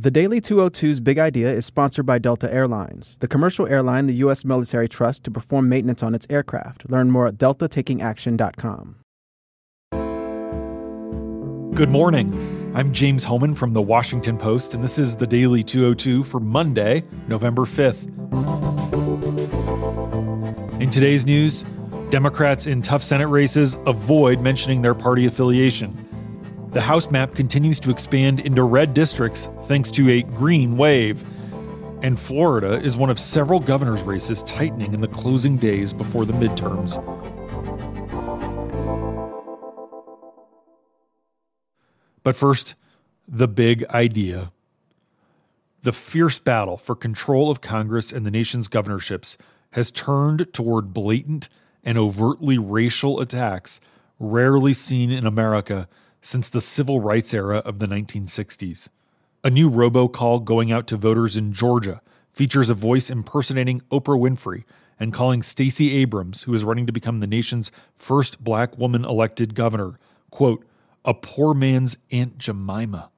The Daily 202's Big Idea is sponsored by Delta Airlines, the commercial airline the U.S. military trusts to perform maintenance on its aircraft. Learn more at deltatakingaction.com. Good morning. I'm James Hohmann from the Washington Post, and this is the Daily 202 for Monday, November 5th. In today's news, Democrats in tough Senate races avoid mentioning their party affiliation. The House map continues to expand into red districts thanks to a green wave. And Florida is one of several governor's races tightening in the closing days before the midterms. But first, the big idea. The fierce battle for control of Congress and the nation's governorships has turned toward blatant and overtly racial attacks rarely seen in America since the civil rights era of the 1960s. A new robocall going out to voters in Georgia features a voice impersonating Oprah Winfrey and calling Stacey Abrams, who is running to become the nation's first black woman elected governor, quote, a poor man's Aunt Jemima.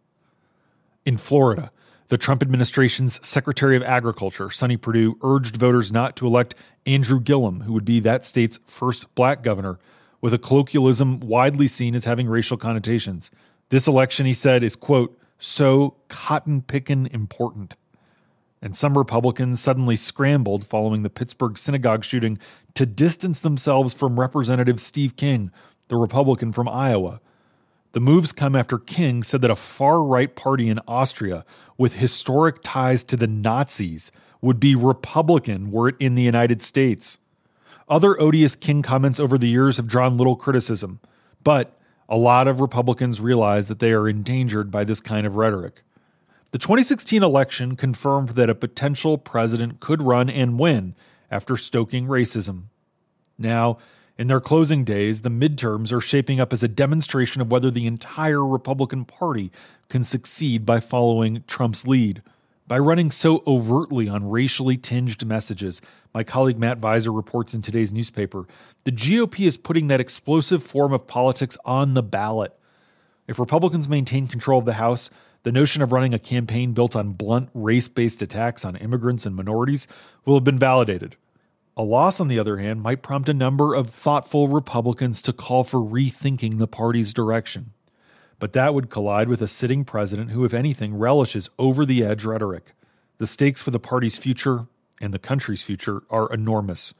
In Florida, the Trump administration's Secretary of Agriculture, Sonny Perdue, urged voters not to elect Andrew Gillum, who would be that state's first black governor, with a colloquialism widely seen as having racial connotations. This election, he said, is, quote, so cotton pickin' important. And some Republicans suddenly scrambled following the Pittsburgh synagogue shooting to distance themselves from Representative Steve King, the Republican from Iowa. The moves come after King said that a far right party in Austria with historic ties to the Nazis would be Republican were it in the United States. Other odious King comments over the years have drawn little criticism, but a lot of Republicans realize that they are endangered by this kind of rhetoric. The 2016 election confirmed that a potential president could run and win after stoking racism. Now, in their closing days, the midterms are shaping up as a demonstration of whether the entire Republican Party can succeed by following Trump's lead. By running so overtly on racially tinged messages, my colleague Matt Viser reports in today's newspaper, the GOP is putting that explosive form of politics on the ballot. If Republicans maintain control of the House, the notion of running a campaign built on blunt race based attacks on immigrants and minorities will have been validated. A loss, on the other hand, might prompt a number of thoughtful Republicans to call for rethinking the party's direction but that would collide with a sitting president who, if anything, relishes over the edge rhetoric. The stakes for the party's future and the country's future are enormous.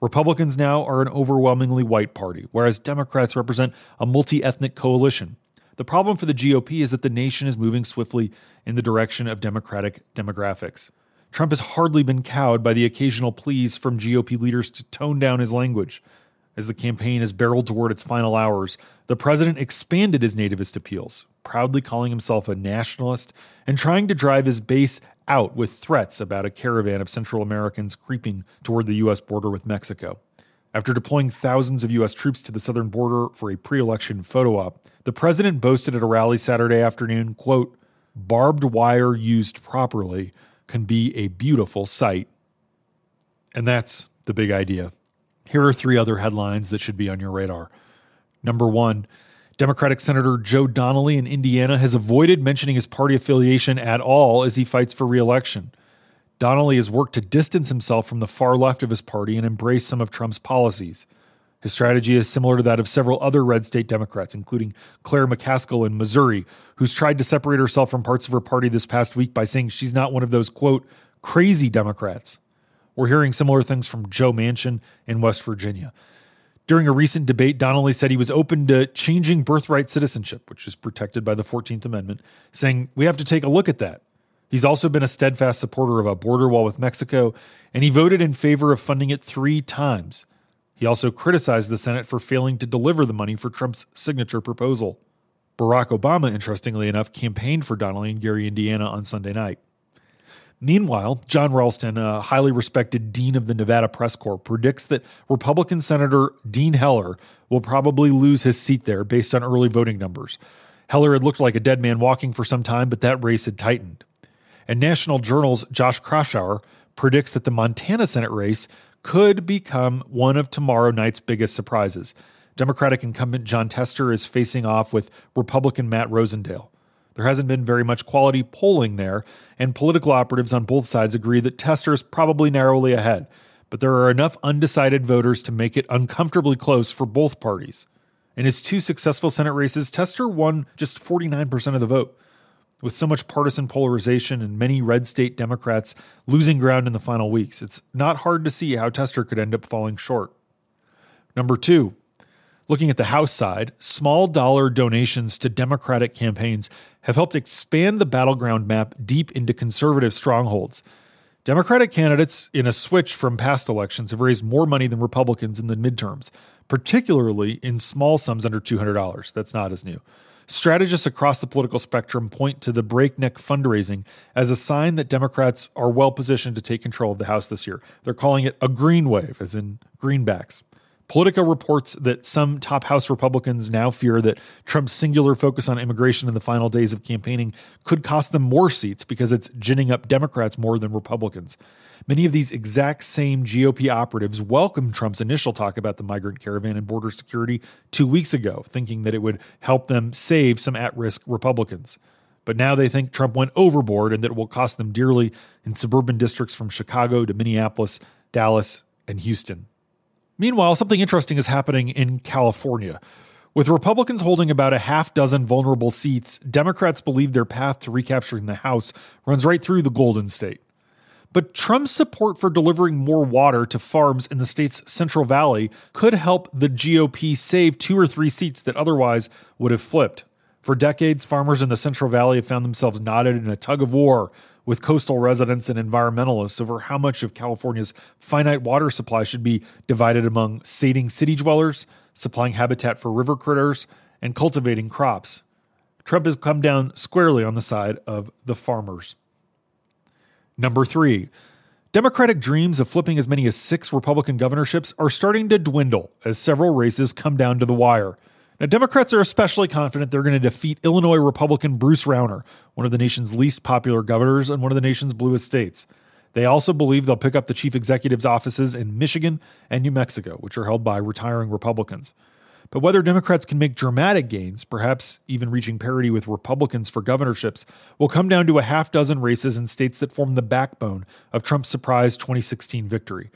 Republicans now are an overwhelmingly white party, whereas Democrats represent a multi ethnic coalition. The problem for the GOP is that the nation is moving swiftly in the direction of Democratic demographics. Trump has hardly been cowed by the occasional pleas from GOP leaders to tone down his language. As the campaign has barreled toward its final hours, the president expanded his nativist appeals, proudly calling himself a nationalist and trying to drive his base out with threats about a caravan of Central Americans creeping toward the U.S. border with Mexico. After deploying thousands of U.S. troops to the southern border for a pre election photo op, the president boasted at a rally Saturday afternoon, quote, barbed wire used properly can be a beautiful sight. And that's the big idea. Here are three other headlines that should be on your radar. Number one, Democratic Senator Joe Donnelly in Indiana has avoided mentioning his party affiliation at all as he fights for reelection. Donnelly has worked to distance himself from the far left of his party and embrace some of Trump's policies. His strategy is similar to that of several other red state Democrats, including Claire McCaskill in Missouri, who's tried to separate herself from parts of her party this past week by saying she's not one of those, quote, crazy Democrats. We're hearing similar things from Joe Manchin in West Virginia. During a recent debate, Donnelly said he was open to changing birthright citizenship, which is protected by the 14th Amendment, saying we have to take a look at that. He's also been a steadfast supporter of a border wall with Mexico, and he voted in favor of funding it three times. He also criticized the Senate for failing to deliver the money for Trump's signature proposal. Barack Obama, interestingly enough, campaigned for Donnelly in Gary, Indiana on Sunday night. Meanwhile, Jon Ralston, a highly respected dean of the Nevada Press Corps, predicts that Republican Senator Dean Heller will probably lose his seat there based on early voting numbers. Heller had looked like a dead man walking for some time, but that race had tightened. And National Journal's Josh Kraushaar predicts that the Montana Senate race could become one of tomorrow night's biggest surprises. Democratic incumbent Jon Tester is facing off with Republican Matt Rosendale. There hasn't been very much quality polling there, and political operatives on both sides agree that Tester is probably narrowly ahead. But there are enough undecided voters to make it uncomfortably close for both parties. In his two successful Senate races, Tester won just 49% of the vote. With so much partisan polarization and many red state Democrats losing ground in the final weeks, it's not hard to see how Tester could end up falling short. Number two, looking at the House side, small dollar donations to Democratic campaigns have helped expand the battleground map deep into conservative strongholds. Democratic candidates in a switch from past elections have raised more money than Republicans in the midterms, particularly in small sums under $200. That's not as new. Strategists across the political spectrum point to the breakneck fundraising as a sign that Democrats are well positioned to take control of the House this year. They're calling it a green wave, as in greenbacks. Politico reports that some top House Republicans now fear that Trump's singular focus on immigration in the final days of campaigning could cost them more seats because it's ginning up Democrats more than Republicans. Many of these exact same GOP operatives welcomed Trump's initial talk about the migrant caravan and border security two weeks ago, thinking that it would help them save some at risk Republicans. But now they think Trump went overboard and that it will cost them dearly in suburban districts from Chicago to Minneapolis, Dallas, and Houston. Meanwhile, something interesting is happening in California. With Republicans holding about a half dozen vulnerable seats, Democrats believe their path to recapturing the House runs right through the Golden State. But Trump's support for delivering more water to farms in the state's Central Valley could help the GOP save two or three seats that otherwise would have flipped. For decades, farmers in the Central Valley have found themselves knotted in a tug of war with coastal residents and environmentalists over how much of California's finite water supply should be divided among sating city dwellers, supplying habitat for river critters, and cultivating crops. Trump has come down squarely on the side of the farmers. Number three, Democratic dreams of flipping as many as six Republican governorships are starting to dwindle as several races come down to the wire. Now, Democrats are especially confident they're going to defeat Illinois Republican Bruce Rauner, one of the nation's least popular governors and one of the nation's bluest states. They also believe they'll pick up the chief executive's offices in Michigan and New Mexico, which are held by retiring Republicans. But whether Democrats can make dramatic gains, perhaps even reaching parity with Republicans for governorships, will come down to a half dozen races in states that form the backbone of Trump's surprise 2016 victory.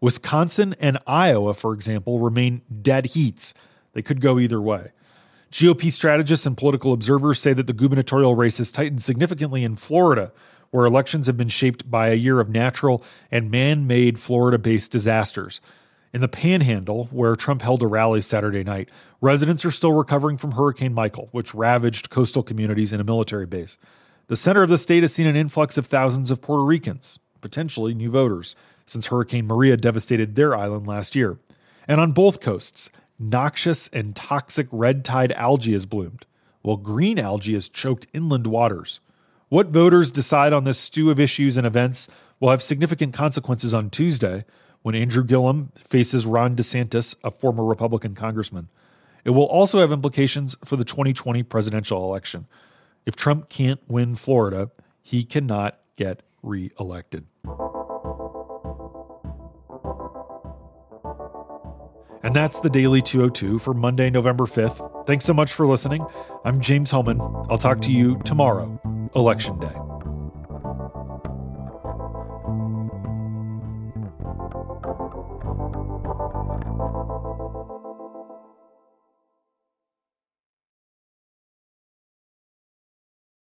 Wisconsin and Iowa, for example, remain dead heats. They could go either way. GOP strategists and political observers say that the gubernatorial race has tightened significantly in Florida, where elections have been shaped by a year of natural and man made Florida based disasters. In the Panhandle, where Trump held a rally Saturday night, residents are still recovering from Hurricane Michael, which ravaged coastal communities and a military base. The center of the state has seen an influx of thousands of Puerto Ricans, potentially new voters, since Hurricane Maria devastated their island last year. And on both coasts, noxious and toxic red tide algae has bloomed, while green algae has choked inland waters. What voters decide on this stew of issues and events will have significant consequences on Tuesday when Andrew Gillum faces Ron DeSantis, a former Republican congressman. It will also have implications for the 2020 presidential election. If Trump can't win Florida, he cannot get reelected. And that's the Daily 202 for Monday, November 5th. Thanks so much for listening. I'm James Hohmann. I'll talk to you tomorrow, Election Day.